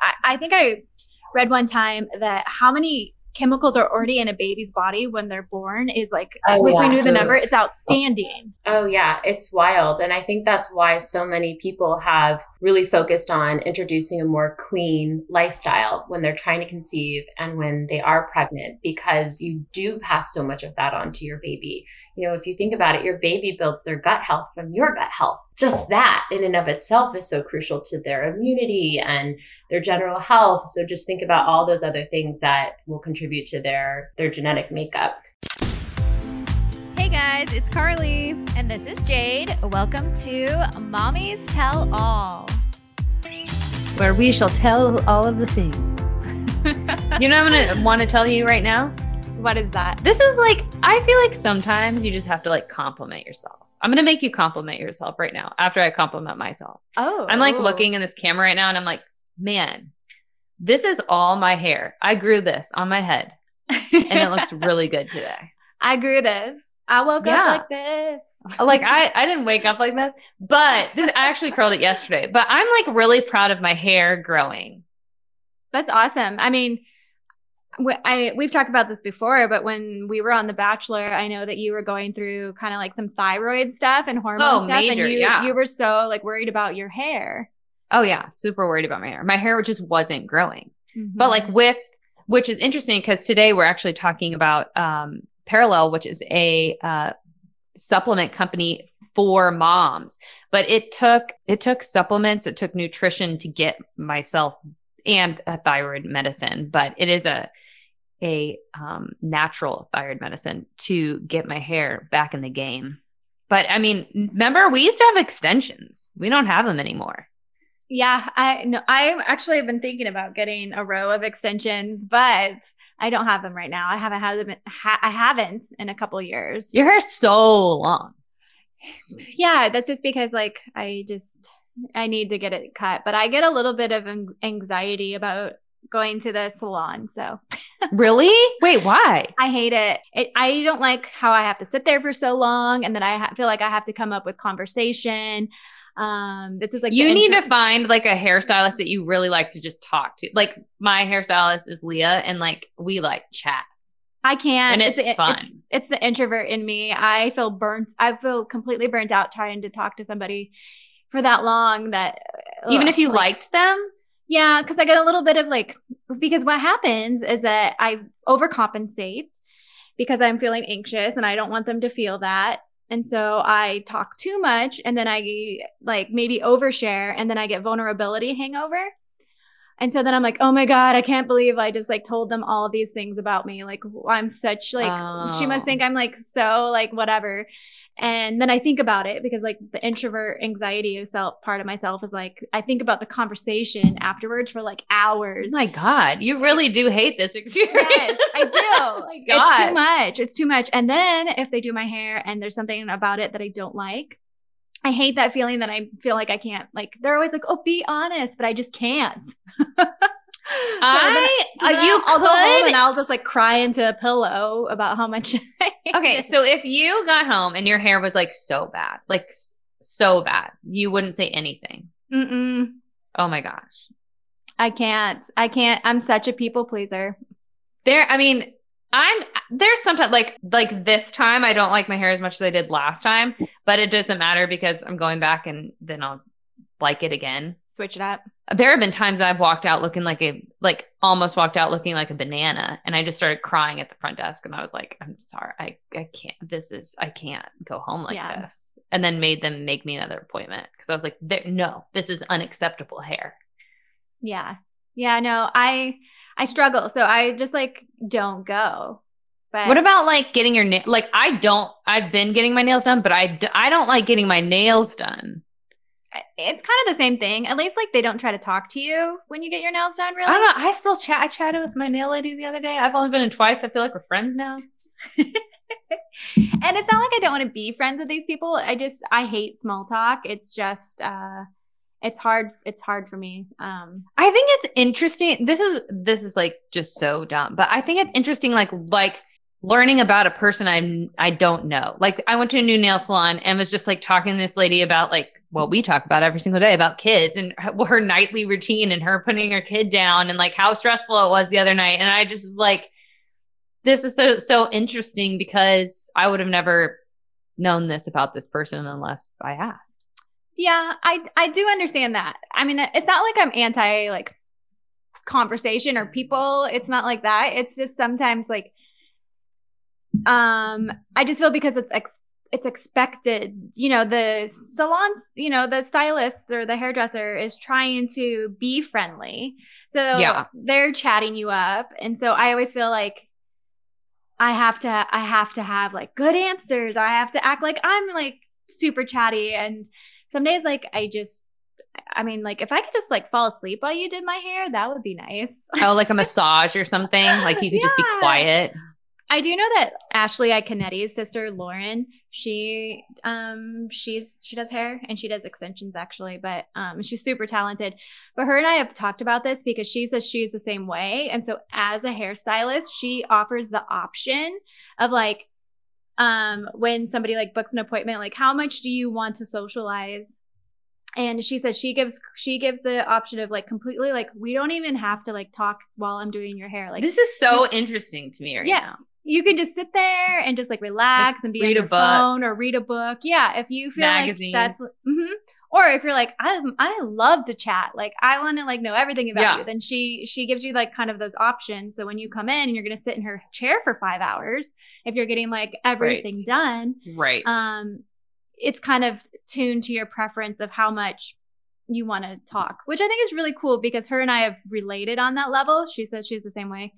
I, I think I read one time that how many chemicals are already in a baby's body when they're born is like Oh, if yeah. we knew the number, it's oh. outstanding. Oh, yeah, it's wild. And I think that's why so many people have really focused on introducing a more clean lifestyle when they're trying to conceive and when they are pregnant, because you do pass so much of that on to your baby. You know, if you think about it, your baby builds their gut health from your gut health. Just oh. that in and of itself is so crucial to their immunity and their general health. So just think about all those other things that will contribute to their their genetic makeup. Hey guys, it's Carly. And this is Jade. Welcome to Mommies Tell All. where we shall tell all of the things. you know what I'm gonna want to tell you right now? What is that? This is like I feel like sometimes you just have to like compliment yourself. I'm gonna make you compliment yourself right now after I compliment myself. Oh, I'm like looking in this camera right now and I'm like, man, this is all my hair. I grew this on my head and it looks really good today. I grew this. I woke Yeah. up like this. like I, I didn't wake up like this, but this I actually curled it yesterday. But I'm like really proud of my hair growing. That's awesome. I mean, I we've talked about this before, but when we were on The Bachelor, I know that you were going through kind of like some thyroid stuff and hormone Oh, stuff, major, and you yeah. you were so like worried about your hair. Oh yeah, super worried about my hair. My hair just wasn't growing. Mm-hmm. But like with which is interesting because today we're actually talking about um, Parallel, which is a uh, supplement company for moms. But it took it took supplements, it took nutrition to get myself and a thyroid medicine. But it is a a um, natural thyroid medicine to get my hair back in the game. But I mean, remember we used to have extensions. We don't have them anymore. yeah, I no, I actually have been thinking about getting a row of extensions, but I don't have them right now. I haven't had them. in- Ha- I haven't in a couple years. Your hair's so long. yeah that's just because like i just i need to get it cut but i get a little bit of an- anxiety about going to the salon so Really? Wait, why? i hate it. it i don't like how i have to sit there for so long and then i ha- feel like i have to come up with conversation um this is like you need intro- to find like a hairstylist that you really like to just talk to. Like my hairstylist is Leah, and like we like chat. i can't and it's it's, fun. it's the introvert in me i feel burnt i feel completely burnt out trying to talk to somebody for that long that Even if you like- liked them, Yeah, because I get a little bit of like, because what happens is that I overcompensate because I'm feeling anxious and I don't want them to feel that. And so I talk too much and then I like maybe overshare and then I get vulnerability hangover. And so then I'm like, oh my God, I can't believe I just like told them all these things about me. Like, I'm such like, she Oh. must think I'm like so like whatever. And then I think about it because like the introvert anxiety of self part of myself is like I think about the conversation afterwards for like hours. oh my god, you really do hate this experience. Yes, I do. oh my God. It's too much. It's too much. And then if they do my hair and there's something about it that I don't like, I hate that feeling that I feel like I can't. Like they're always like, "Oh, be honest," but I just can't. So I then- uh, you I'll go home and I'll just like cry into a pillow about how much. Okay, so if you got home and your hair was like so bad, like so bad, you wouldn't say anything. Mm-mm. Oh my gosh. I can't. I can't. I'm such a people pleaser. There, I mean, I'm there's sometimes like like this time I don't like my hair as much as I did last time, but it doesn't matter because I'm going back and then I'll like it again. Switch it up. There have been times I've walked out looking like a like almost walked out looking like a banana and I just started crying at the front desk and I was like, I'm sorry, I I can't this is I can't go home like Yeah. this. And then made them make me another appointment because I was like, no, this is unacceptable hair. Yeah. Yeah. No, I I struggle. So I just like don't go. But What about like getting your nail? Like I don't. I've been getting my nails done, but I I don't like getting my nails done. It's kind of the same thing. At least like they don't try to talk to you when you get your nails done. Really. I don't know. I still chat. I chatted with my nail lady the other day. I've only been in twice. I feel like we're friends now. and it's not like I don't want to be friends with these people. I just I hate small talk. It's just uh it's hard it's hard for me. Um I think it's interesting. This is this is like just so dumb, but I think it's interesting. Like like learning about a person I I don't know. Like I went to a new nail salon and was just like talking to this lady about like well, we talk about every single day about kids and her, her nightly routine and her putting her kid down and like how stressful it was the other night. And I just was like, this is so so interesting because I would have never known this about this person unless I asked. Yeah, I I do understand that. I mean, it's not like I'm anti like conversation or people. It's not like that. It's just sometimes like um I just feel because it's ex- it's expected, you know, the salons, you know, the stylist or the hairdresser is trying to be friendly. So Yeah. they're chatting you up. And so I always feel like I have to I have to have like good answers. Or I have to act like I'm like super chatty and some days like I just I mean like if I could just like fall asleep while you did my hair, that would be nice. Oh, like a massage or something. Like you could just be quiet. I do know that Ashley Iaconetti's sister Lauren, she um she's she does hair and she does extensions actually, but um she's super talented. But her and I have talked about this because she says she's the same way. And so as a hairstylist, she offers the option of like um when somebody like books an appointment, like how much do you want to socialize? And she says she gives she gives the option of like completely like we don't even have to like talk while I'm doing your hair. Like this is so interesting to me right Yeah. now. You can just sit there and just like relax and be read on a your phone or read a book. Yeah, if you feel Magazine. like that's mhm. or if you're like I I love to chat, like I want to like know everything about Yeah. you, then she she gives you like kind of those options. So when you come in and you're going to sit in her chair for 5 hours, if you're getting like everything Right. done, Right. um it's kind of tuned to your preference of how much you want to talk which i think is really cool because her and i have related on that level she says she's the same way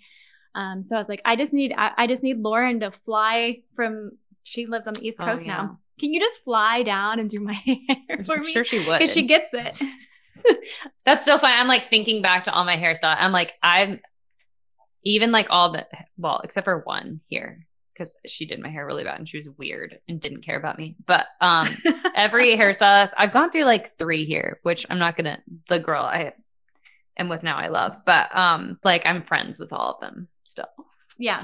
um so i was like i just need i, I just need lauren to fly from she lives on the east Oh, coast yeah. now can you just fly down and do my hair for I'm me sure she would. because she gets it That's so fun. I'm like thinking back to all my hairstyle. I'm like, I'm even like all the well, except for one here because she did my hair really bad and she was weird and didn't care about me. But um, every hairstylist I've gone through like three here, which I'm not gonna. The girl I am with now, I love, but um, like I'm friends with all of them still. yeah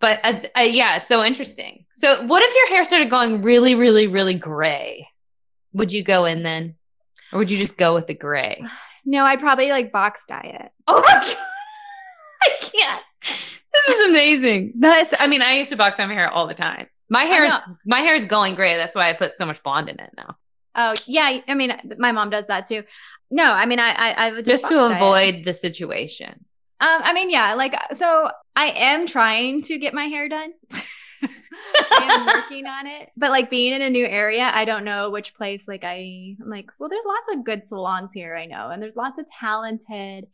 But uh, uh, yeah, it's so interesting. So, what if your hair started going really, really, really gray? Would you go in then, or would you just go with the gray? no i'd probably like box diet Oh my god, I can't. This is amazing. That's. I mean, I used to box dye my hair all the time. My hair is my hair is going gray. That's why I put so much blonde in it now, oh yeah i mean my mom does that too no i mean i i, I would just, just to avoid the situation. Um, I mean, yeah, like so I am trying to get my hair done. I am working on it. But like being in a new area, I don't know which place like I I'm like, well, there's lots of good salons here, I know. And there's lots of talented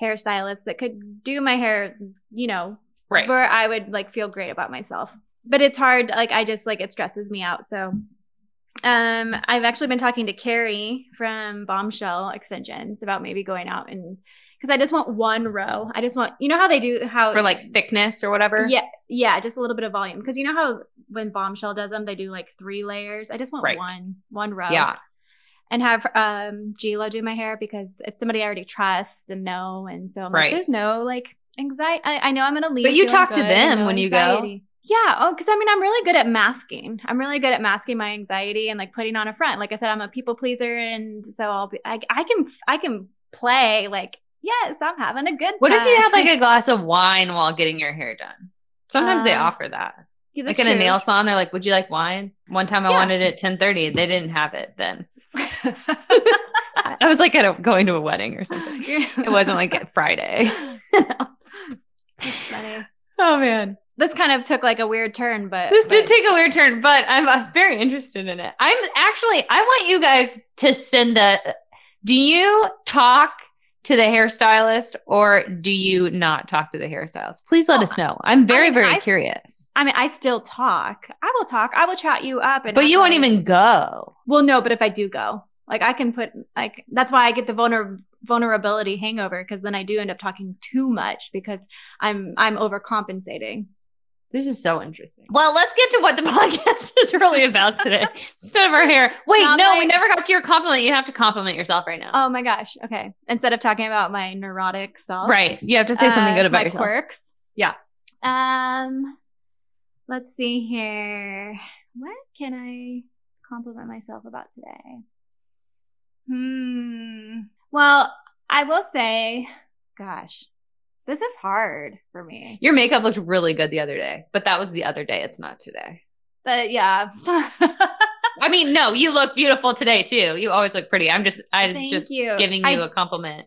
hairstylists that could do my hair, you know, Right. where I would like feel great about myself. But it's hard, like I just like it stresses me out. So um I've actually been talking to Carrie from Bombshell Extensions about maybe going out and because I just want one row. I just want you know how they do how For like thickness or whatever. yeah yeah just a little bit of volume because you know how when Bombshell does them they do like three layers. I just want Right. one one row Yeah. and have um Gila do my hair because it's somebody I already trust and know and so I'm Right. like there's no like anxiety. I, I know I'm gonna leave. But you talk to them no when you go? Yeah. Oh, because I mean, I'm really good at masking. I'm really good at masking my anxiety and like putting on a front. Like I said, I'm a people pleaser, and so I'll be. I, I can. I can play like yes, I'm having a good. Time. What if you had like a glass of wine while getting your hair done? Sometimes they Uh, offer that. Yeah, Like in a nail salon, they're like, "Would you like wine?" One time I Yeah. wanted it at ten thirty. They didn't have it then. I was like at a, going to a wedding or something. It wasn't like Friday. That's funny. oh man, This kind of took like a weird turn, but this did take a weird turn, but I'm uh, very interested in it. I'm actually. I want you guys to send a. Do you talk to the hairstylist or do you not talk to the hairstylist? Please let Well, us know. I'm very mean, very I- curious. I mean, I still talk. I will talk. I will chat you up, and But you won't like- even go. Well, no, but if I do go, like I can put like that's why I get the vulner vulnerability hangover because then I do end up talking too much because I'm I'm overcompensating. This is so interesting. Well, let's get to what the podcast is really about today instead of our hair. Wait, Not no, we never got to your compliment. You have to compliment yourself right now. Oh my gosh. Okay. Instead of talking about my neurotic self, right. You have to say something uh, good about my yourself. quirks. Yeah. Um. Let's see here. What can I compliment myself about today? Hmm. Well, I will say, gosh, this is hard for me. Your makeup looked really good the other day, but that was the other day. It's not today. But yeah. I mean, no, you look beautiful today too. You always look pretty. I'm just, I'm Thank just you. giving you I- a compliment.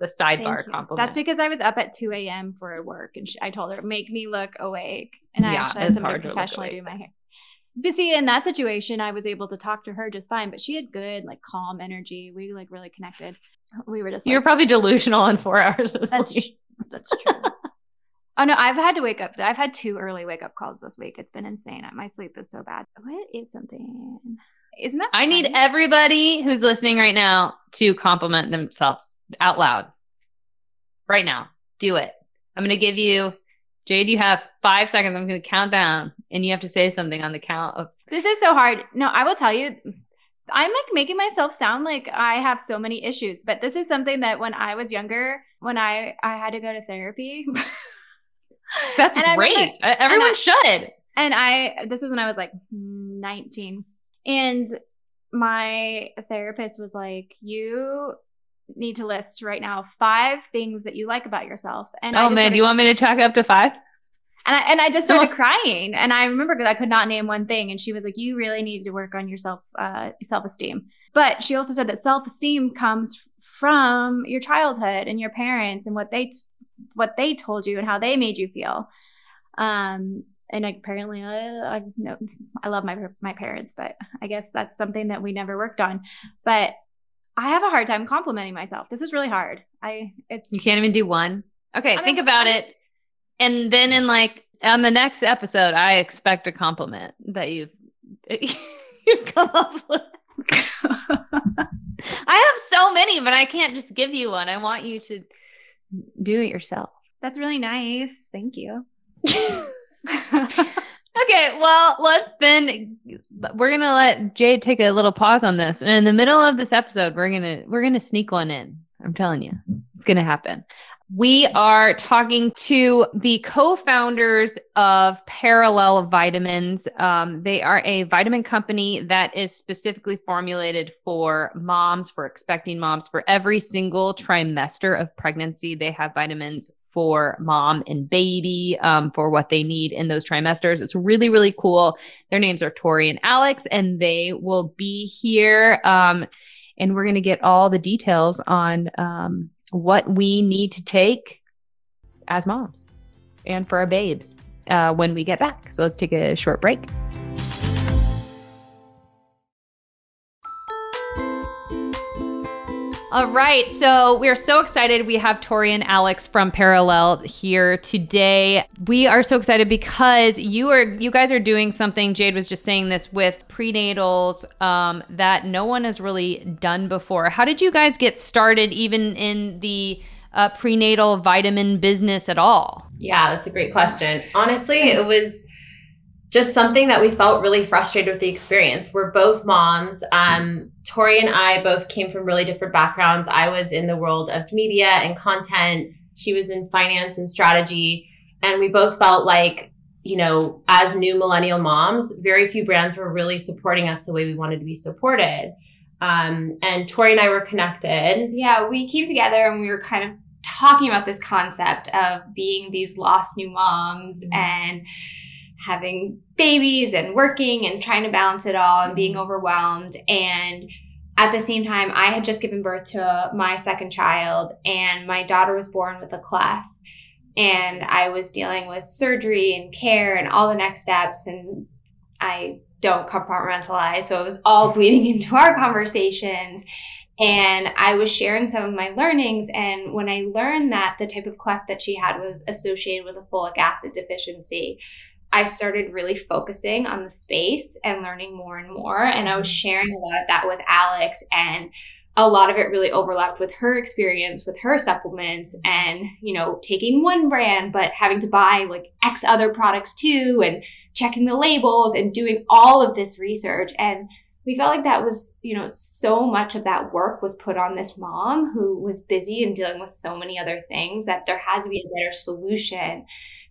The sidebar compliment. That's because I was up at 2 a.m. for work and she, I told her, make me look awake. And I Yeah, actually had somebody professionally do my hair. But see, in that situation, I was able to talk to her just fine, but she had good, like calm energy. We like really connected. We were just like, You're probably delusional in four hours of that's, sleep. That's true. oh no, I've had to wake up. I've had two early wake up calls this week. It's been insane. My sleep is so bad. What is something? Isn't that? I need everybody who's listening right now to compliment themselves out loud. Right now. Do it. I'm going to give you, Jade, you have five seconds. I'm going to count down and you have to say something on the count of. This is so hard. No, I will tell you, I'm like making myself sound like I have so many issues, but this is something that when I was younger, when I I had to go to therapy. That's And great. remember- Everyone I- should. and I this was when I was like 19. And my therapist was like, "You need to list right now five things that you like about yourself." And Oh man, started- do you want me to track up to five? And I, and I just started crying. And I remember because I could not name one thing. And she was like, you really need to work on your self, uh, self-esteem. But she also said that self-esteem comes from your childhood and your parents and what they, t- what they told you and how they made you feel. Um, and apparently I, I know I love my, my parents, but I guess that's something that we never worked on. But I have a hard time complimenting myself. This is really hard. I, it's, You can't even do one. Okay, I mean, think about it. And then in like on the next episode, I expect a compliment that you've you've come up with. I have so many, but I can't just give you one. I want you to do it yourself. that's really nice. Thank you. Okay, well, let's then we're gonna let Jade take a little pause on this, and in the middle of this episode, we're gonna we're gonna sneak one in. I'm telling you, it's gonna happen. We are talking to the co-founders of Parallel Vitamins. Um, they are a vitamin company that is specifically formulated for moms, for expecting moms, for every single trimester of pregnancy. They have vitamins for mom and baby um, for what they need in those trimesters. It's really, really cool. Their names are Tori and Alex, and they will be here. Um, and we're going to get all the details on um, what we need to take as moms and for our babes uh, when we get back. So let's take a short break. All right. So we're so excited. We have Tori and Alex from Parallel here today. We are so excited because you are you guys are doing something. Jade was just saying this with prenatals um, that no one has really done before. How did you guys get started, even in the uh, prenatal vitamin business at all? Yeah, that's a great question. Honestly, it was just something that we felt really frustrated with the experience. We're both moms. Um, Tori and I both came from really different backgrounds. I was in the world of media and content. She was in finance and strategy. And we both felt like, you know, as new millennial moms, very few brands were really supporting us the way we wanted to be supported. Um, and Tori and I were connected. Yeah, we came together and we were kind of talking about this concept of being these lost new moms Mhm. and having babies and working and trying to balance it all and being mm-hmm. overwhelmed. And at the same time, I had just given birth to my second child, and my daughter was born with a cleft. And I was dealing with surgery and care and all the next steps. And I don't compartmentalize. So it was all mm-hmm. bleeding into our conversations. And I was sharing some of my learnings. And when I learned that the type of cleft that she had was associated with a folic acid deficiency, I started really focusing on the space and learning more and more. And I was mm-hmm. sharing a lot of that with Alex, and a lot of it really overlapped with her experience with her supplements mm-hmm. and, you know, taking one brand, but having to buy like X other products too, and checking the labels and doing all of this research. And we felt like that was, you know, so much of that work was put on this mom who was busy and dealing with so many other things that there had to be a better solution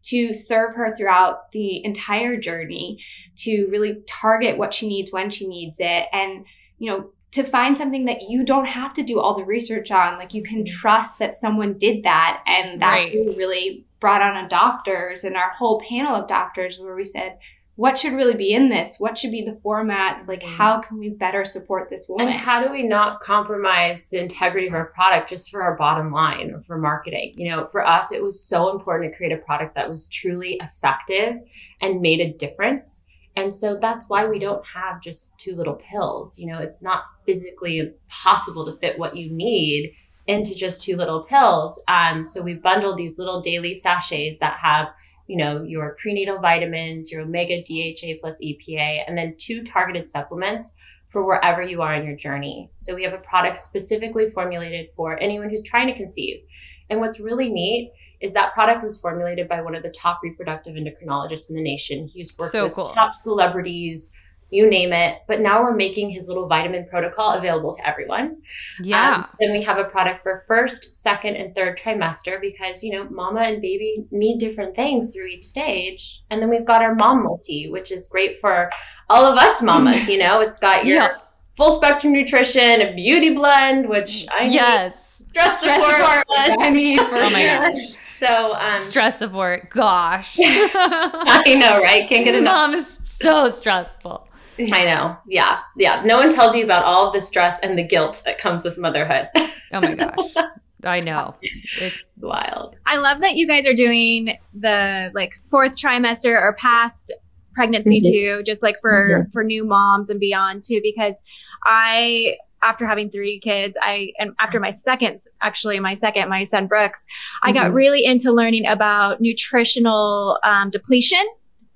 to serve her throughout the entire journey, to really target what she needs when she needs it. And, you know, to find something that you don't have to do all the research on. Like you can mm-hmm. trust that someone did that. And that's Right. really brought on a doctors and our whole panel of doctors where we said, what should really be in this? What should be the formats? Like, Mhm. how can we better support this woman? And how do we not compromise the integrity of our product just for our bottom line or for marketing? You know, for us, it was so important to create a product that was truly effective and made a difference. And so that's why we don't have just two little pills. You know, it's not physically possible to fit what you need into just two little pills. Um, so we bundled these little daily sachets that have you know, your prenatal vitamins, your omega DHA plus EPA, and then two targeted supplements for wherever you are in your journey. So we have a product specifically formulated for anyone who's trying to conceive. And what's really neat is that product was formulated by one of the top reproductive endocrinologists in the nation. He's worked So with cool. top celebrities, you name it. But now we're making his little vitamin protocol available to everyone. Yeah. Um, then we have a product for first, second, and third trimester because, you know, mama and baby need different things through each stage. And then we've got our mom multi, which is great for all of us mamas. You know, it's got your Yeah. full spectrum nutrition, a beauty blend, which I need. yes. Stress, Stress support. support, I mean, for Oh my gosh. So, um, Stress support. Gosh. I know, right? Can't get enough. Mom is so stressful. I know. Yeah. Yeah. No one tells you about all of the stress and the guilt that comes with motherhood. Oh my gosh. I know. It- Wild. I love that you guys are doing the like fourth trimester or past pregnancy Mhm. too, just like for for new moms and beyond too, because I after having three kids, I and after my second, actually my second, my son Brooks, I got Mhm. really into learning about nutritional um, depletion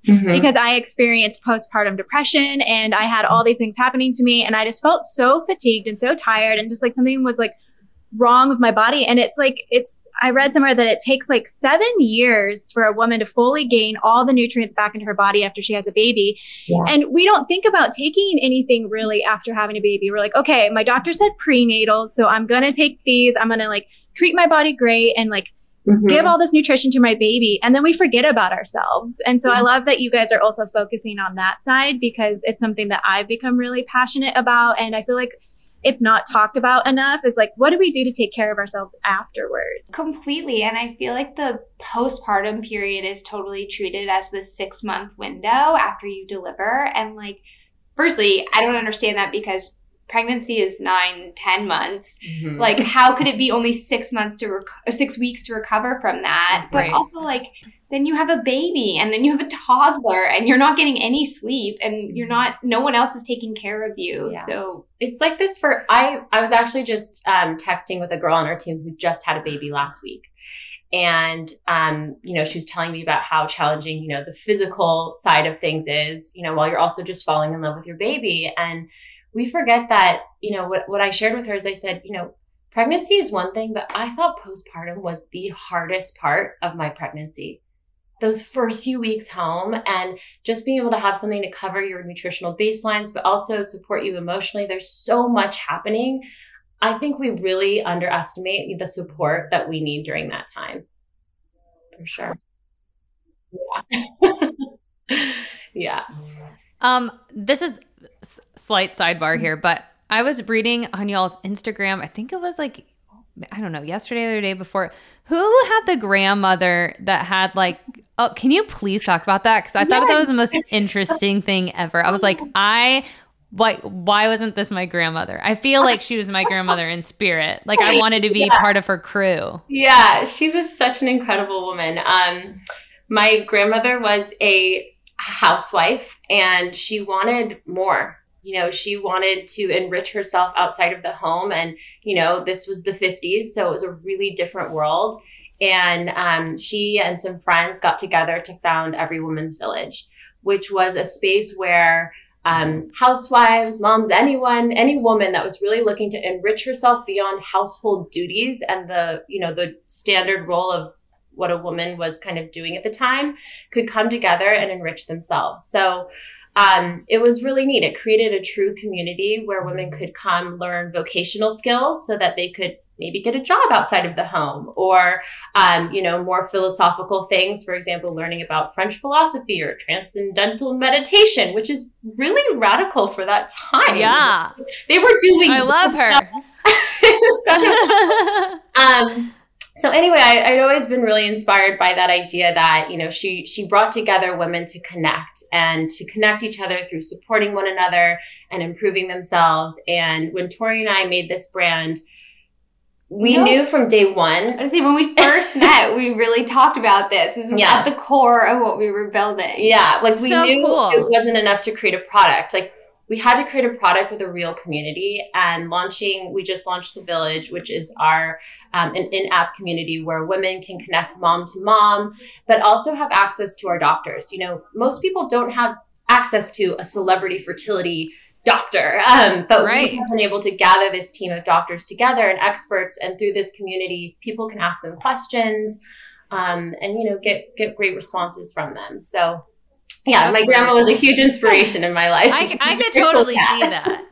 Mhm. because I experienced postpartum depression and I had all these things happening to me and I just felt so fatigued and so tired and just like something was like wrong with my body and it's like it's I read somewhere that it takes like 7 years for a woman to fully gain all the nutrients back into her body after she has a baby. Yeah. And we don't think about taking anything really after having a baby. We're like, okay, my doctor said prenatal, so I'm going to take these. I'm going to like treat my body great and like Mhm. give all this nutrition to my baby and then we forget about ourselves and so i love that you guys are also focusing on that side because it's something that i've become really passionate about and i feel like it's not talked about enough is like what do we do to take care of ourselves afterwards Completely. And I feel like the postpartum period is totally treated as the six month window after you deliver. And like, firstly, I don't understand that because pregnancy is nine, ten months. Mhm. Like, how could it be only six months to rec- six weeks to recover from that? But Right. also, like, then you have a baby and then you have a toddler and you're not getting any sleep and you're not, no one else is taking care of you. Yeah. So, it's like this for I I was actually just um, texting with a girl on our team who just had a baby last week. And um, you know, she was telling me about how challenging, you know, the physical side of things is, you know, while you're also just falling in love with your baby. And we forget that, you know, what what I shared with her is I said, you know, pregnancy is one thing, but I thought postpartum was the hardest part of my pregnancy. Those first few weeks home and just being able to have something to cover your nutritional baselines, but also support you emotionally. There's so much happening. I think we really underestimate the support that we need during that time. For sure. Yeah. yeah. Um, this is s- slight sidebar here, but I was reading on y'all's Instagram. I think it was like I don't know, yesterday or the day before. Who had the grandmother that had like? Oh, can you please talk about that? Because I thought that was the most interesting thing ever. I was like, I. Why, why wasn't this my grandmother? I feel like she was my grandmother in spirit. Like I wanted to be Yeah. part of her crew. Yeah, she was such an incredible woman. Um, my grandmother was a housewife and she wanted more. You know, she wanted to enrich herself outside of the home. And, you know, this was the 50s, so it was a really different world. And um, she and some friends got together to found Every Woman's Village, which was a space where um, housewives, moms, anyone, any woman that was really looking to enrich herself beyond household duties and the, you know, the standard role of what a woman was kind of doing at the time could come together and enrich themselves. So um, it was really neat. It created a true community where women could come learn vocational skills so that they could maybe get a job outside of the home or um, you know more philosophical things for example learning about french philosophy or transcendental meditation which is really radical for that time Yeah. they were doing I love her. um, so anyway, I, I'd always been really inspired by that idea that you know she she brought together women to connect and to connect each other through supporting one another and improving themselves. And when Tori and I made this brand, we No. knew from day one. I see when we first met, we really talked about this. This is Yeah. at the core of what we were building. Yeah, like we So knew cool. it wasn't enough to create a product. Like we had to create a product with a real community. And launching, we just launched the Village, which is our um, an in-app community where women can connect mom to mom, but also have access to our doctors. You know, most people don't have access to a celebrity fertility doctor, um, but Right. we have been able to gather this team of doctors together and experts, and through this community, people can ask them questions. Um, and you know get get great responses from them. So yeah, That's my grandma really was a huge inspiration in my life. I, I could totally cat. see that.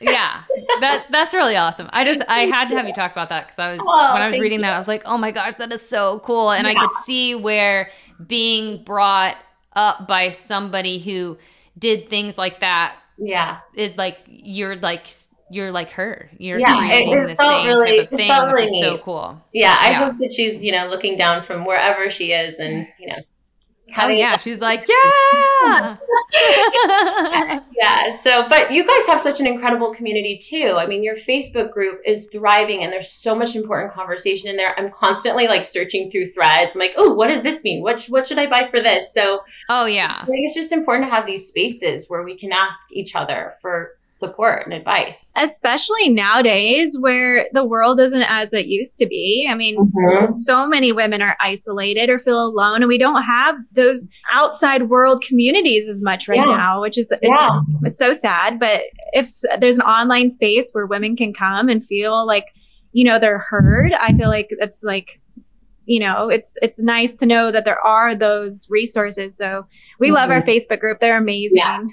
Yeah, that that's really awesome. I just I had to have you talk about that because I was Oh, when I was reading you. that I was like, oh my gosh, that is so cool, and I could see where being brought up by somebody who did things like that Yeah, is like you're like you're like her. You're Yeah, it- it the felt same really- type of thing, felt which really is so cool. yeah. I Yeah. hope that she's you know looking down from wherever she is, and you know. Oh yeah, she's like yeah. Yeah. So, but you guys have such an incredible community too. I mean, your Facebook group is thriving and there's so much important conversation in there. I'm constantly like searching through threads. I'm like, oh, what does this mean? What, sh- what should I buy for this? So oh yeah. I think it's just important to have these spaces where we can ask each other for support and advice. Especially nowadays where the world isn't as it used to be. I mean, mm-hmm. so many women are isolated or feel alone and we don't have those outside world communities as much right Yeah. now which is it's, Yeah. it's so sad but if there's an online space where women can come and feel like you know they're heard i feel like it's like you know it's it's nice to know that there are those resources so we love our mm-hmm. facebook group they're amazing Yeah.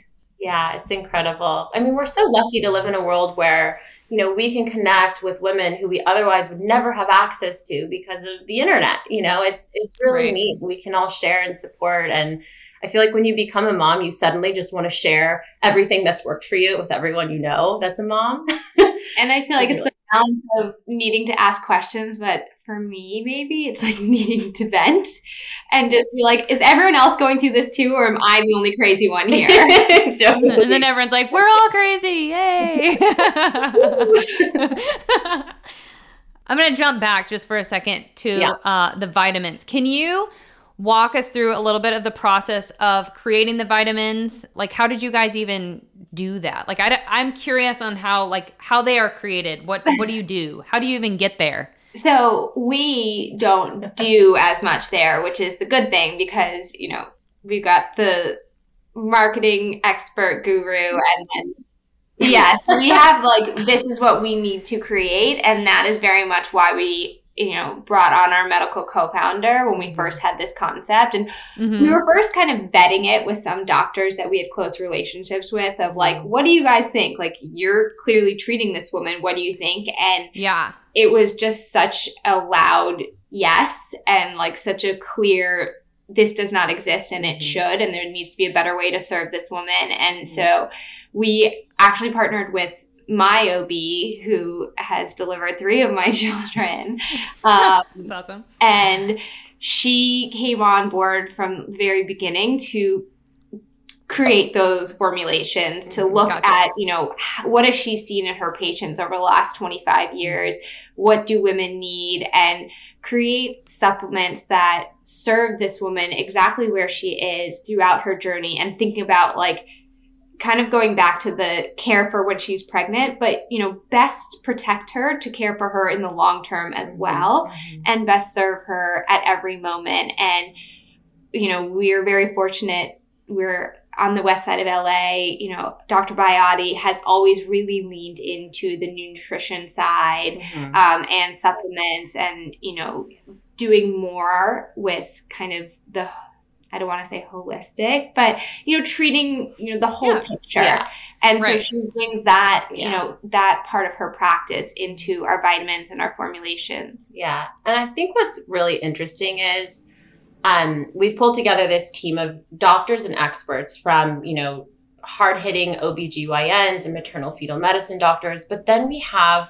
Yeah, it's incredible. I mean, we're so lucky to live in a world where, you know, we can connect with women who we otherwise would never have access to because of the internet. You know, it's it's really Right. neat. We can all share and support and I feel like when you become a mom, you suddenly just want to share everything that's worked for you with everyone you know that's a mom. And I feel like it's the balance of needing to ask questions, but for me, maybe it's like needing to vent and just be like, is everyone else going through this too, or am I the only crazy one here? Totally. And then everyone's like, "We're all crazy, yay!" I'm gonna jump back just for a second to Yeah. uh, the vitamins. Can you walk us through a little bit of the process of creating the vitamins? Like, how did you guys even do that? Like, I, am curious on how like how they are created. What what do you do? How do you even get there? So we don't do as much there, which is the good thing because, you know, we've got the marketing expert guru and then yes, we have like this is what we need to create and that is very much why we you know brought on our medical co-founder when we first had this concept. And Mhm. we were first kind of vetting it with some doctors that we had close relationships with of like what do you guys think? Like you're clearly treating this woman. What do you think? And Yeah. it was just such a loud yes and like such a clear this does not exist and it Mhm. should and there needs to be a better way to serve this woman. And so we actually partnered with my OB who has delivered three of my children um, That's awesome. and she came on board from the very beginning to create those formulations to look Gotcha. at you know what has she seen in her patients over the last 25 years what do women need and create supplements that serve this woman exactly where she is throughout her journey and thinking about like kind of going back to the care for when she's pregnant but you know best protect her to care for her in the long term as well and best serve her at every moment. And, you know, we're very fortunate. We're on the west side of LA. You know, Dr. Aliabadi has always really leaned into the nutrition side Mhm. um, and supplements and, you know, doing more with kind of the I don't want to say holistic, but you know, treating you know the whole Yeah. picture. Yeah. And so she brings that, you know, that part of her practice into our vitamins and our formulations. Yeah. And I think what's really interesting is um, we've pulled together this team of doctors and experts from, you know, hard hitting OBGYNs and maternal fetal medicine doctors, but then we have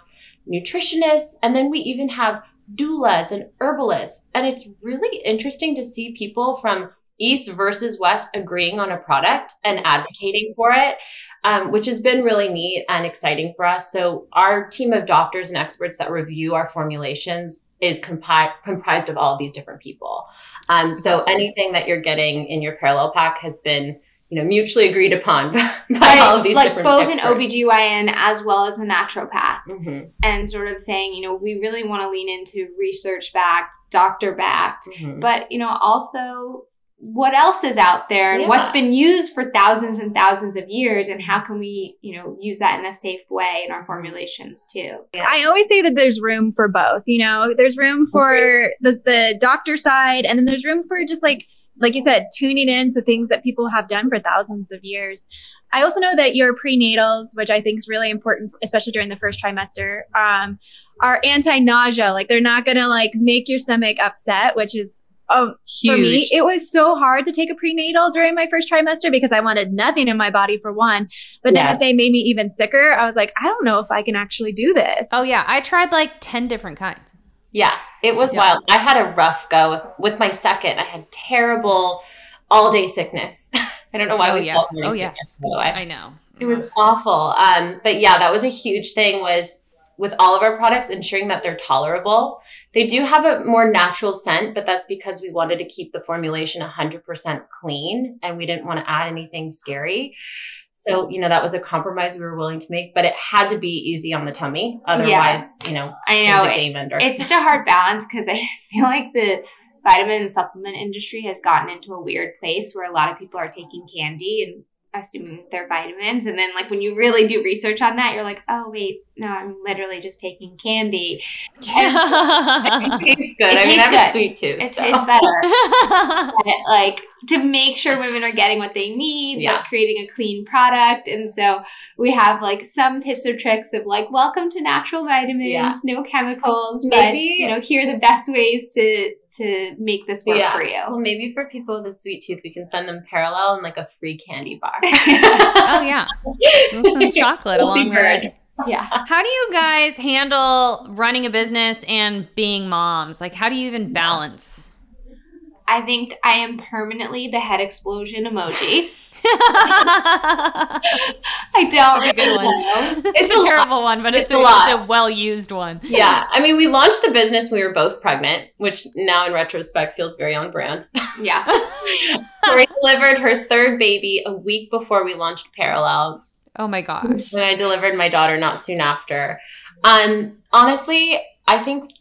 nutritionists and then we even have doulas and herbalists. And it's really interesting to see people from East versus West agreeing on a product and advocating for it um, which has been really neat and exciting for us. So, our team of doctors and experts that review our formulations is compi- comprised of all of these different people. Um, so, That's anything that you're getting in your parallel pack has been you know mutually agreed upon by all of these like both experts. an OBGYN as well as a naturopath. Mhm, And sort of saying, you know, we really want to lean into research backed, doctor backed, mhm. but you know, also what else is out there and Yeah. what's been used for thousands and thousands of years and how can we, you know, use that in a safe way in our formulations too. I always say that there's room for both. You know, there's room for the, the doctor side, and then there's room for just like, like you said, tuning in to things that people have done for thousands of years. I also know that your prenatals, which I think is really important, especially during the first trimester, um, are anti-nausea. Like they're not gonna like make your stomach upset, which is um, for me, it was so hard to take a prenatal during my first trimester because I wanted nothing in my body for one. But then Yes. if they made me even sicker, I was like, I don't know if I can actually do this. Oh yeah, I tried like 10 different kinds. Yeah, it was Yeah. wild. I had a rough go with, with my second. I had terrible all day sickness. I don't know why Oh, we yes. call it morning Oh, sickness, yes. by the way. I know. It was awful. Um, but yeah, that was a huge thing was with all of our products, ensuring that they're tolerable. They do have a more natural scent, but that's because we wanted to keep the formulation 100% clean and we didn't want to add anything scary. So, you know, that was a compromise we were willing to make, but it had to be easy on the tummy. Otherwise, you know, I know was a it- game ender. it's such a hard balance because I feel like the vitamin and supplement industry has gotten into a weird place where a lot of people are taking candy and assuming they're vitamins. And then, like, when you really do research on that, you're like, oh, wait, no, I'm literally just taking candy. it tastes good. It I mean, tastes I'm a sweet tooth. It so. tastes better. But, like, to make sure women are getting what they need, Yeah. like creating a clean product. And so we have like some tips or tricks of like, welcome to natural vitamins, Yeah. no chemicals, but Maybe- you know, here are the best ways to to make this work Yeah. for you. Well, maybe for people with a sweet tooth, we can send them parallel and like a free candy bar. oh yeah. With some chocolate We'll along the way. yeah. How do you guys handle running a business and being moms? Like how do you even balance? I think I am permanently the head explosion emoji. I don't That's a good one. know. It's, a a, lot. terrible one, but it's, It's a, a lot. a well used one. Yeah. I mean, we launched the business. We were both pregnant, which now in retrospect feels very on brand. Yeah. Tori delivered her third baby a week before we launched Parallel. Oh my gosh. And I delivered my daughter not soon after. Um, honestly, I think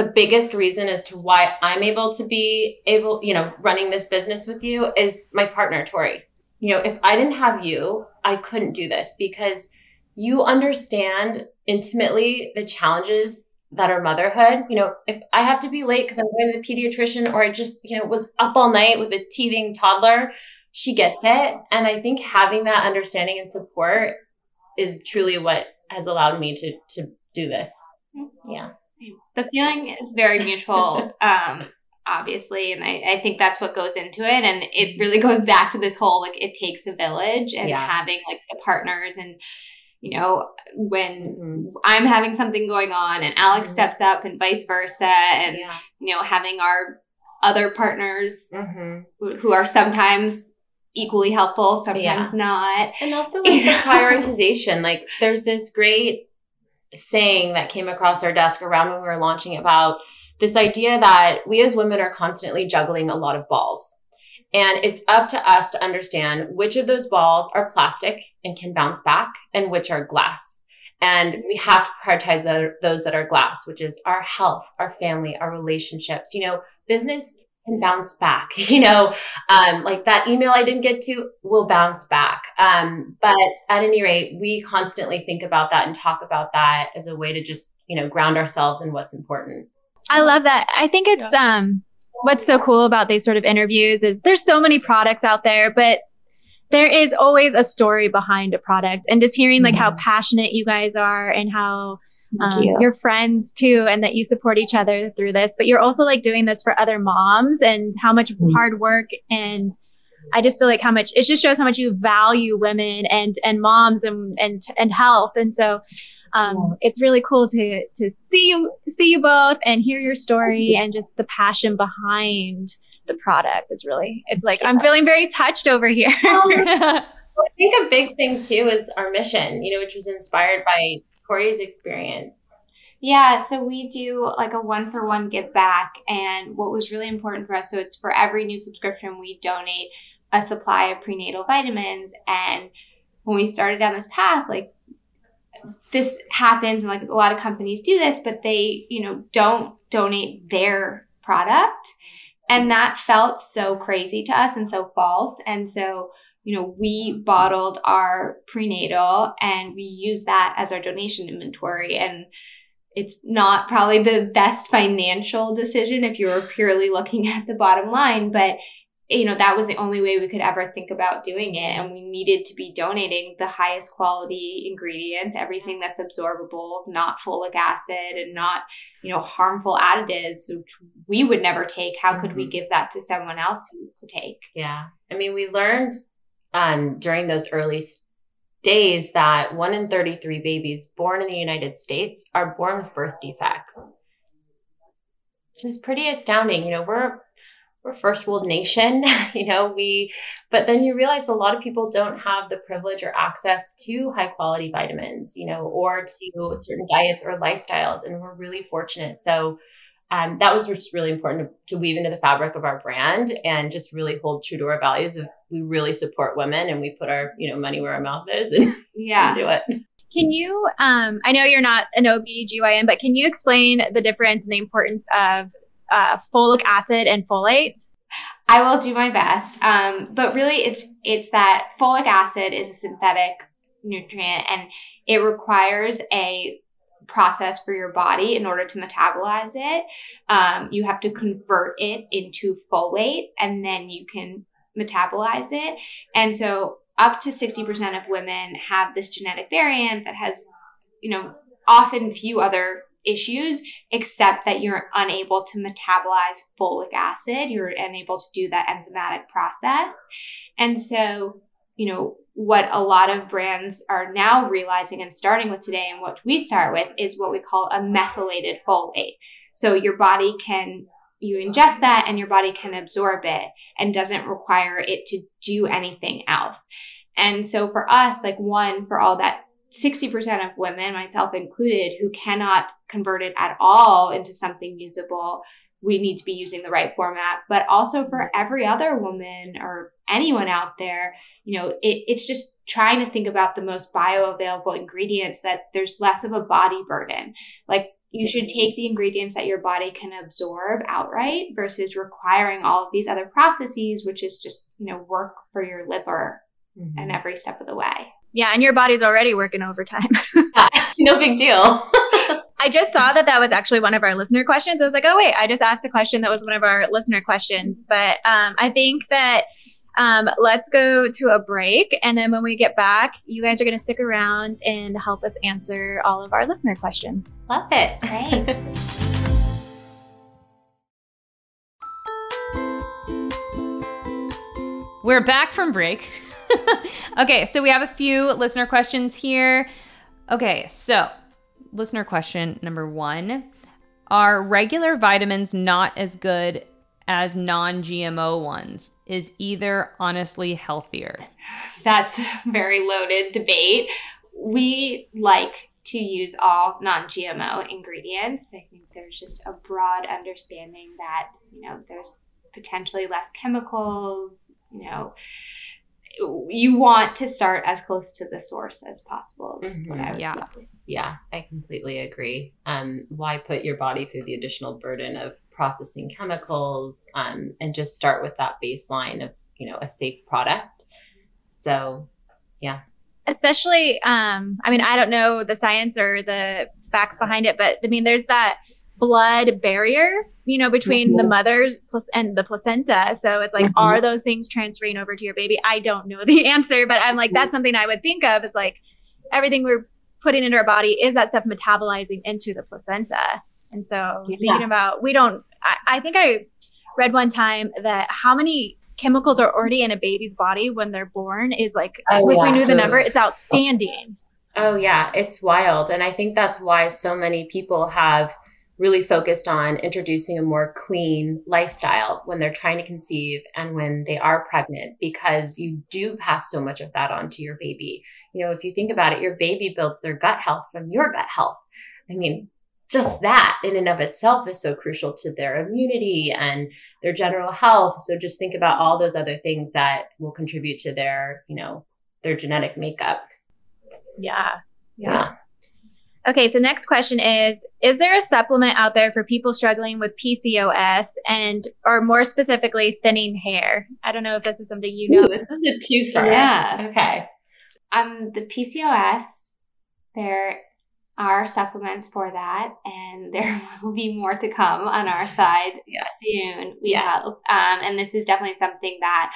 the biggest reason as to why I'm able to be able, you know, running this business with you is my partner, Tori. You know, if I didn't have you, I couldn't do this because you understand intimately the challenges that are motherhood. You know, if I have to be late because I'm going to the pediatrician or I just, you know, was up all night with a teething toddler, she gets it. And I think having that understanding and support is truly what has allowed me to to do this. Mm-hmm. Yeah. The feeling is very mutual um obviously and I, I think that's what goes into it and it really goes back to this whole like it takes a village and Yeah. having like the partners and you know when Mhm. i'm having something going on and alex Mhm. steps up and vice versa and Yeah. you know having our other partners Mhm. who- who are sometimes equally helpful sometimes Yeah. not And also like the prioritization. Like there's this great saying that came across our desk around when we were launching about this idea that we as women are constantly juggling a lot of balls. And it's up to us to understand which of those balls are plastic and can bounce back and which are glass. And we have to prioritize those that are glass, which is our health, our family, our relationships. You know, business can bounce back. You know, um, like that email I didn't get to will bounce back. Um, but at any rate, we constantly think about that and talk about that as a way to just, you know, ground ourselves in what's important. I love that. I think it's um what's so cool about these sort of interviews is there's so many products out there, but there is always a story behind a product and just hearing like how passionate you guys are and how um, you. you're friends too and that you support each other through this but you're also like doing this for other moms and how much hard work and i just feel like how much it just shows how much you value women and and moms and and and health and so um, it's really cool to to see you see you both and hear your story and just the passion behind the product. It's really it's like i'm feeling very touched over here. I think a big thing too is our mission, you know, which was inspired by Corey's experience. Yeah, so we do like a one for one give back. And what was really important for us so it's for every new subscription, we donate a supply of prenatal vitamins. And when we started down this path, like this happens, and like a lot of companies do this, but they, you know, don't donate their product. And that felt so crazy to us and so false. And so you know, we bottled our prenatal and we use that as our donation inventory. And it's not probably the best financial decision if you were purely looking at the bottom line, but you know, that was the only way we could ever think about doing it. And we needed to be donating the highest quality ingredients, everything that's absorbable, not folic acid and not, you know, harmful additives, which we would never take. How could we mm-hmm. give that to someone else who could take? Yeah. I mean, we learned um, during those early days that one in 33 babies born in the United States are born with birth defects. Which is pretty astounding. You know, we're we're first world nation, you know, we but then you realize a lot of people don't have the privilege or access to high quality vitamins, you know, or to certain diets or lifestyles. And we're really fortunate. So um, that was just really important to, to weave into the fabric of our brand and just really hold true to our values of we really support women and we put our you know money where our mouth is and, Yeah. and do it Can you, um, I know you're not an OB/GYN, but can you explain the difference and the importance of uh, folic acid and folate? I will do my best. Um, but really, it's it's that folic acid is a synthetic nutrient, and it requires a process for your body in order to metabolize it. Um, you have to convert it into folate, and then you can metabolize it. And so, up to sixty percent of women have this genetic variant that has, you know, often few other issues except that you're unable to metabolize folic acid. You're unable to do that enzymatic process. And so, you know, what a lot of brands are now realizing and starting with today, and what we start with, is what we call a methylated folate. So your body can, you ingest that and your body can absorb it and doesn't require it to do anything else. And so for us, like one, for all that 60% of women, myself included, who cannot convert it at all into something usable, we need to be using the right format. But also for every other woman or anyone out there, you know, it, it's just trying to think about the most bioavailable ingredients that there's less of a body burden. Like you should take the ingredients that your body can absorb outright versus requiring all of these other processes, which is just, you know, work for your liver and every step of the way. Yeah, and your body's already working overtime. no big deal I just saw that that was actually one of our listener questions. I was like, oh, wait, I just asked a question that was one of our listener questions. But um, I think that um, let's go to a break. And then when we get back, you guys are going to stick around and help us answer all of our listener questions. love it Great. We're back from break. okay, so we have a few listener questions here. Okay, so listener question number one Are regular vitamins not as good as non GMO ones? Is either honestly healthier? That's a very loaded debate. We like to use all non GMO ingredients. I think there's just a broad understanding that, you know, there's potentially less chemicals, you know. You want to start as close to the source as possible, is what I would Yeah. say. yeah i completely agree um why put your body through the additional burden of processing chemicals um and just start with that baseline of you know a safe product so yeah. Especially, um, I mean, I don't know the science or the facts behind it, but I mean, there's that blood barrier, you know, between the mother's plus and the placenta. So it's like, Mhm. are those things transferring over to your baby? I don't know the answer, but I'm like, that's something I would think of is like everything we're putting into our body is that stuff metabolizing into the placenta. And so Yeah. thinking about, we don't, I, I think I read one time that how many chemicals are already in a baby's body when they're born is like, Oh, if we yeah. knew the number, it's outstanding. Oh, yeah, it's wild. And I think that's why so many people have really focused on introducing a more clean lifestyle when they're trying to conceive and when they are pregnant, because you do pass so much of that on to your baby. You know, if you think about it, your baby builds their gut health from your gut health. I mean, just that in and of itself is so crucial to their immunity and their general health. So just think about all those other things that will contribute to their, you know, their genetic makeup. Yeah. Yeah. Okay, so next question is Is there a supplement out there for people struggling with PCOS and, or more specifically, thinning hair? I don't know if this is something you know. Ooh, this is a twofer. Yeah. Okay. Um, the PCOS, there are supplements for that, and there will be more to come on our side Yes. soon. We Yes. hope. Um, and this is definitely something that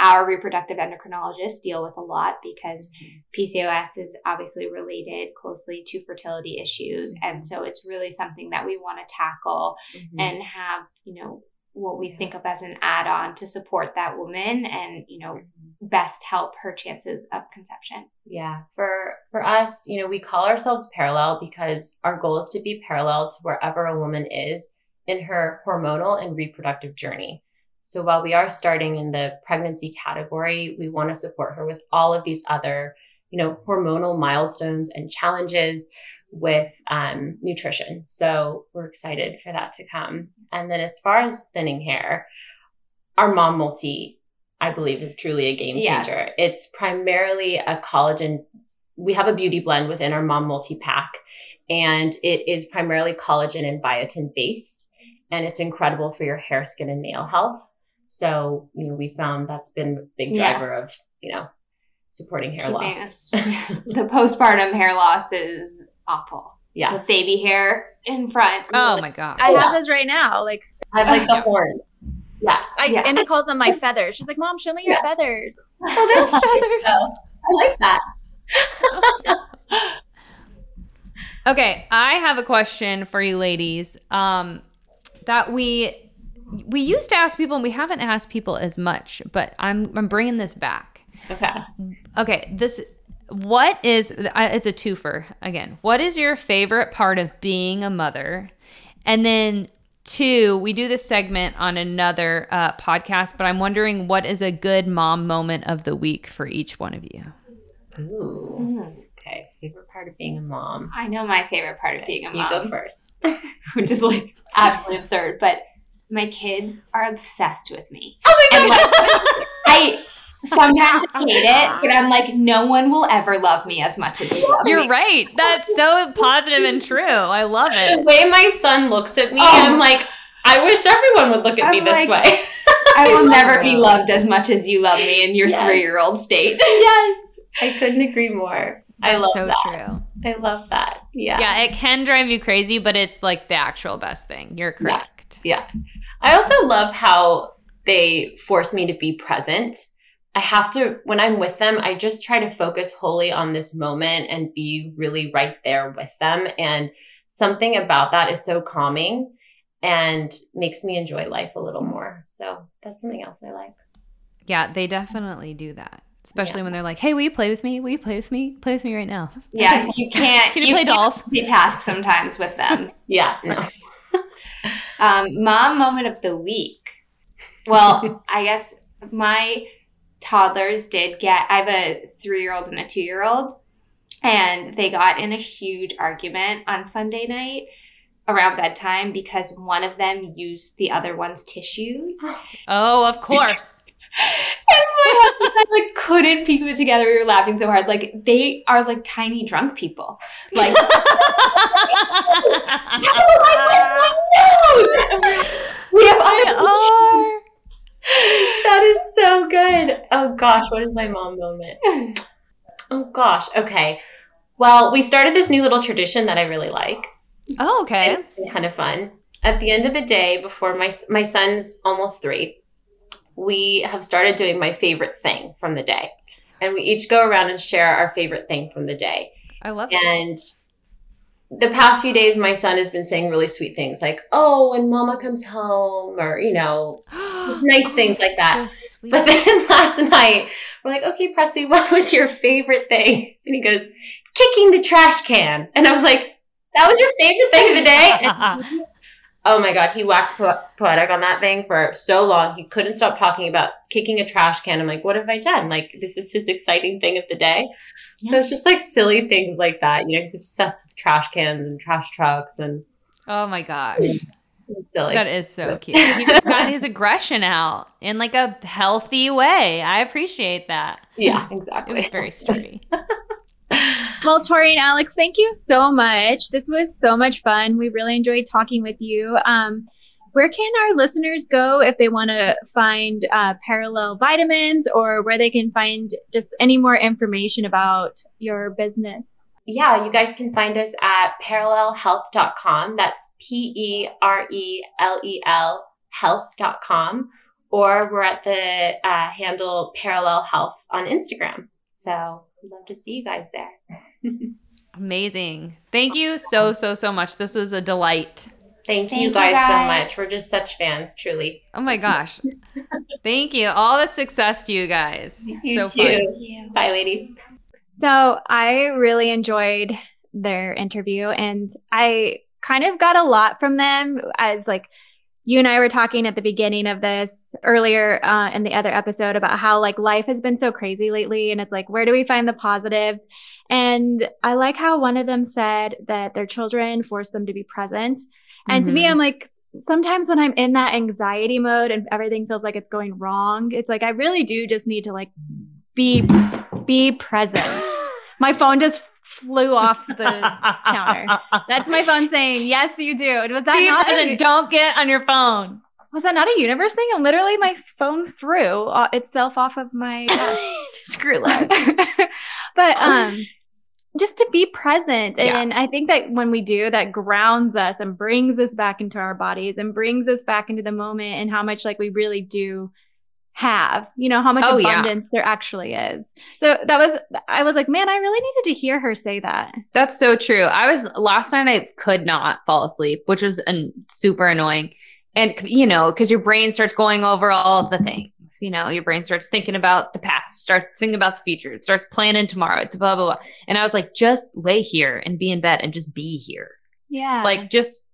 our reproductive endocrinologists deal with a lot because PCOS is obviously related closely to fertility issues, and so it's really something that we want to tackle Mhm. and have you know what we Yeah. think of as an add-on to support that woman and you know Mhm. best help her chances of conception. Yeah, for for us, you know, we call ourselves Perelel because our goal is to be parallel to wherever a woman is in her hormonal and reproductive journey. So while we are starting in the pregnancy category, we want to support her with all of these other, you know, hormonal milestones and challenges with um, nutrition. So we're excited for that to come. And then as far as thinning hair, our mom multi, I believe, is truly a game Yeah. changer. It's primarily a collagen. We have a beauty blend within our mom multi pack, and it is primarily collagen and biotin based, and it's incredible for your hair, skin, and nail health. So, you know, we found that's been a big Yeah. driver of, you know, supporting hair Keeping loss. the postpartum hair loss is awful. yeah. With baby hair in front. Oh my god. I Yeah. have those right now. Like, I have like the horns. Yeah. I, Yeah. Amy calls them my feathers. She's like, Mom, show me your Yeah. feathers. Oh, they're feathers. I like that. Okay, I have a question for you ladies. Um that we we used to ask people and we haven't asked people as much, but I'm I'm bringing this back. Okay. Okay, this what is it's a twofer again. What is your favorite part of being a mother? And then two, we do this segment on another uh, podcast, but I'm wondering what is a good mom moment of the week for each one of you. Ooh. Mm. Okay. Favorite part of being a mom. I know my favorite part of being a mom. You go mom, first. which is like absolutely absurd, but my kids are obsessed with me. Oh And like, I sometimes I hate it, but I'm like, no one will ever love me as much as you love You're me. right. That's so positive and true. I love it. The way my son looks at me, Oh. I'm like, I wish everyone would look at me I'm this like- way. I will never be loved as much as you love me in your Yes. three year old state. yes. I couldn't agree more. I love so that. true. I love that. Yeah. Yeah, it can drive you crazy, but it's like the actual best thing. You're correct. Yeah. I also love how they force me to be present. I have to, when I'm with them, I just try to focus wholly on this moment and be really right there with them. And something about that is so calming and makes me enjoy life a little more. So that's something else I like. Yeah, they definitely do that. Especially Yeah. when they're like, "Hey, will you play with me? Will you play with me? Play with me right now." Yeah, you can't. Can you, play can't dolls? multitask sometimes with them. Yeah. No. Um, mom moment of the week. Well, I guess my toddlers did get. I have a three-year-old and a two-year-old, and they got in a huge argument on Sunday night around bedtime because one of them used the other one's tissues. Oh, of course. And my husband and I like couldn't piece it together. We were laughing so hard. Like they are like tiny drunk people. Like we have They other are. That is so good. Oh gosh, what is my mom moment? Oh gosh. Okay. Well, we started this new little tradition that I really like. Oh, okay. It's kind of fun. At the end of the day, before my my son's almost three, we have started doing my favorite thing from the day, and we each go around and share our favorite thing from the day. I love it. And the past few days, my son has been saying really sweet things like, "Oh, when Mama comes home," or you know, nice things oh, like that. So. But then last night, we're like, okay, Presley, what was your favorite thing? And he goes, kicking the trash can. And I was like, that was your favorite thing of the day? And oh my God, he waxed po- poetic on that thing for so long. He couldn't stop talking about kicking a trash can. I'm like, what have I done? Like, this is his exciting thing of the day. So it's just like silly things like that. You know, he's obsessed with trash cans and trash trucks and oh my gosh. silly. That is so cute. He just got his aggression out in like a healthy way. I appreciate that. yeah, exactly. It was very sturdy. Well, Tori and Alex, thank you so much. This was so much fun. We really enjoyed talking with you. Um, where can our listeners go if they want to find uh, Perelel vitamins or where they can find just any more information about your business? yeah, you guys can find us at perelelhealth.com. That's P E R E L E L health.com. Or we're at the uh, handle Perelel Health on Instagram. So we'd love to see you guys there. Amazing. Thank you so, so, so much. This was a delight. Thank, Thank you you, guys, so much. We're just such fans, truly. Oh my gosh. Thank you. All the success to you guys. so Thank fun. you. Bye, ladies. So I really enjoyed their interview and I kind of got a lot from them as like you and I were talking at the beginning of this earlier uh, in the other episode about how like life has been so crazy lately and it's like where do we find the positives? And I like how one of them said that their children force them to be present. And to me Mhm. I'm like sometimes when I'm in that anxiety mode and everything feels like it's going wrong it's like I really do just need to like be be present. My phone just flew off the counter. That's my phone saying, "Yes, you do." Was that Be not a, Don't get on your phone. was that not a universe thing? And literally, my phone threw uh, itself off of my. Screw but um, just to be present, Yeah. and I think that when we do, that grounds us and brings us back into our bodies and brings us back into the moment and how much like we really do have you know how much Oh, yeah. abundance there actually is so that was i was like man i really needed to hear her say that That's so true. I was last night. I could not fall asleep, which was an, super annoying. And you know, because your brain starts going over all the things. You know, your brain starts thinking about the past, starts thinking about the future, it starts planning tomorrow. It's blah blah blah. And I was like, just lay here and be in bed and just be here. yeah Like, just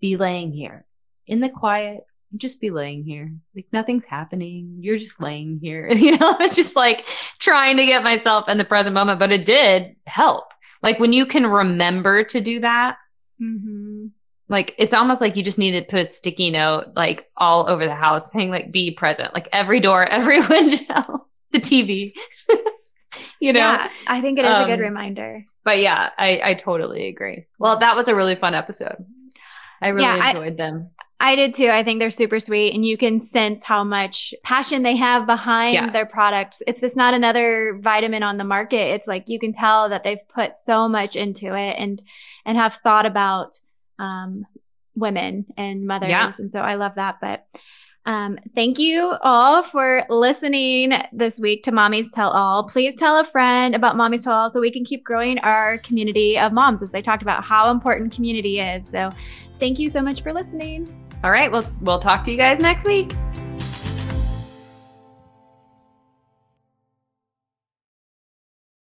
be laying here in the quiet. Just be laying here. Like nothing's happening. You're just laying here. You know, it's just like trying to get myself in the present moment, but it did help. Like when you can remember to do that, mm-hmm. like it's almost like you just need to put a sticky note like all over the house saying like be present, like every door, every window, the TV. you know? yeah i think it is a good Um, reminder But yeah, I, I totally agree. Well, that was a really fun episode. I really Yeah, I- enjoyed them. I did too. I think they're super sweet and you can sense how much passion they have behind Yes. their products. It's just not another vitamin on the market. It's like you can tell that they've put so much into it and and have thought about um women and mothers. Yeah. And so I love that. But um, thank you all for listening this week to Mommies Tell All. Please tell a friend about Mommies Tell All so we can keep growing our community of moms as they talked about how important community is. So thank you so much for listening. All right. Well, we'll talk to you guys next week.